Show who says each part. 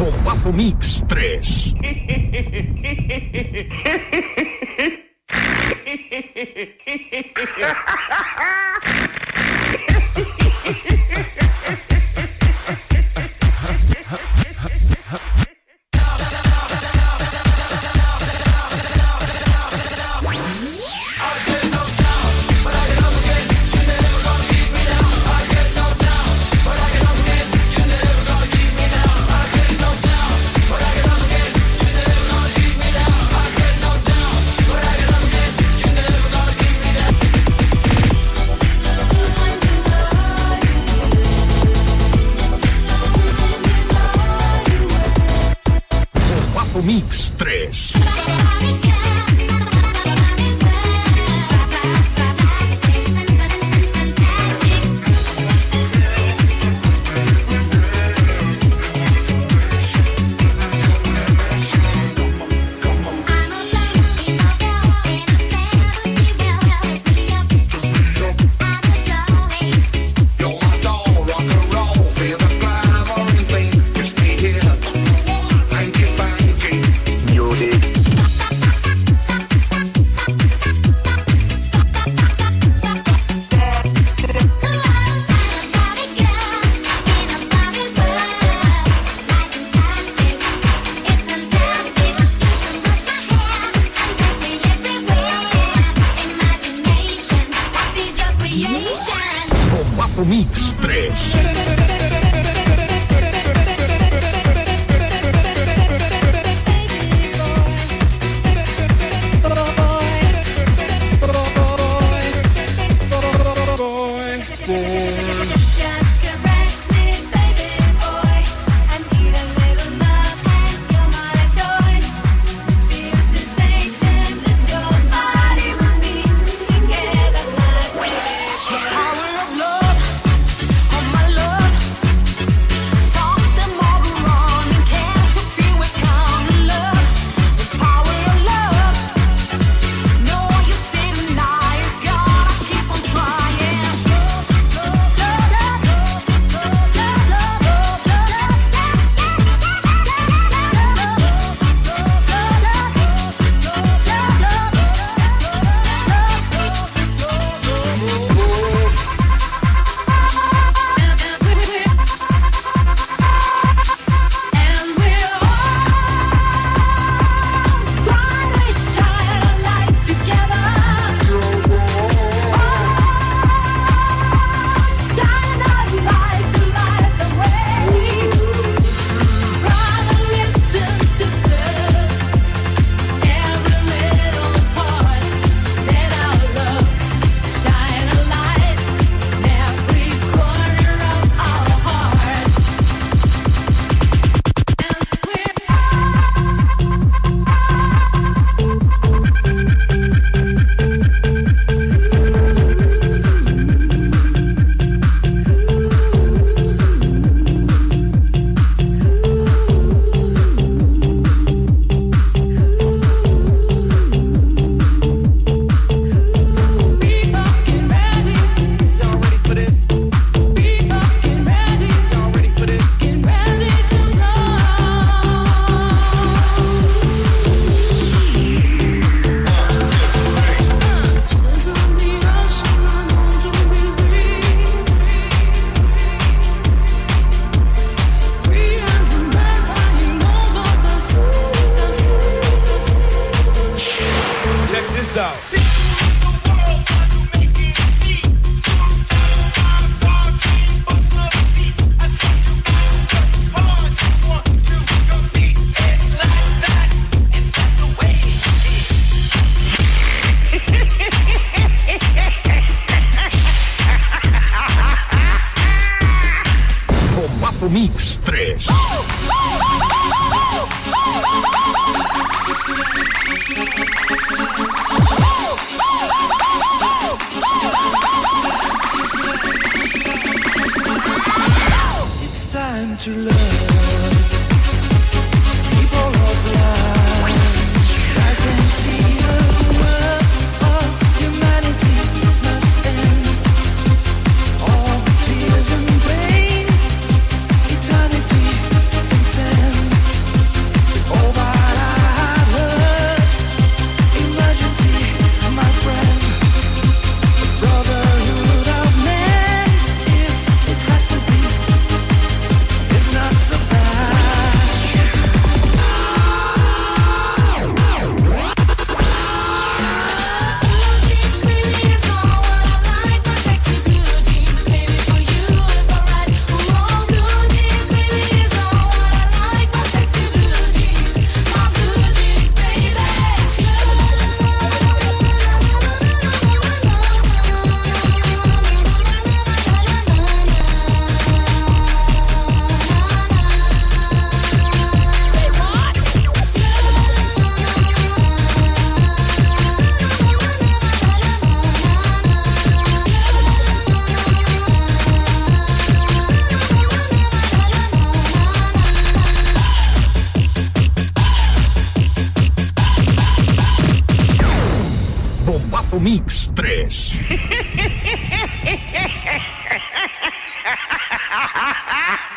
Speaker 1: Bombazo Mix 3. Mix 3.
Speaker 2: To love.
Speaker 3: Mix 3.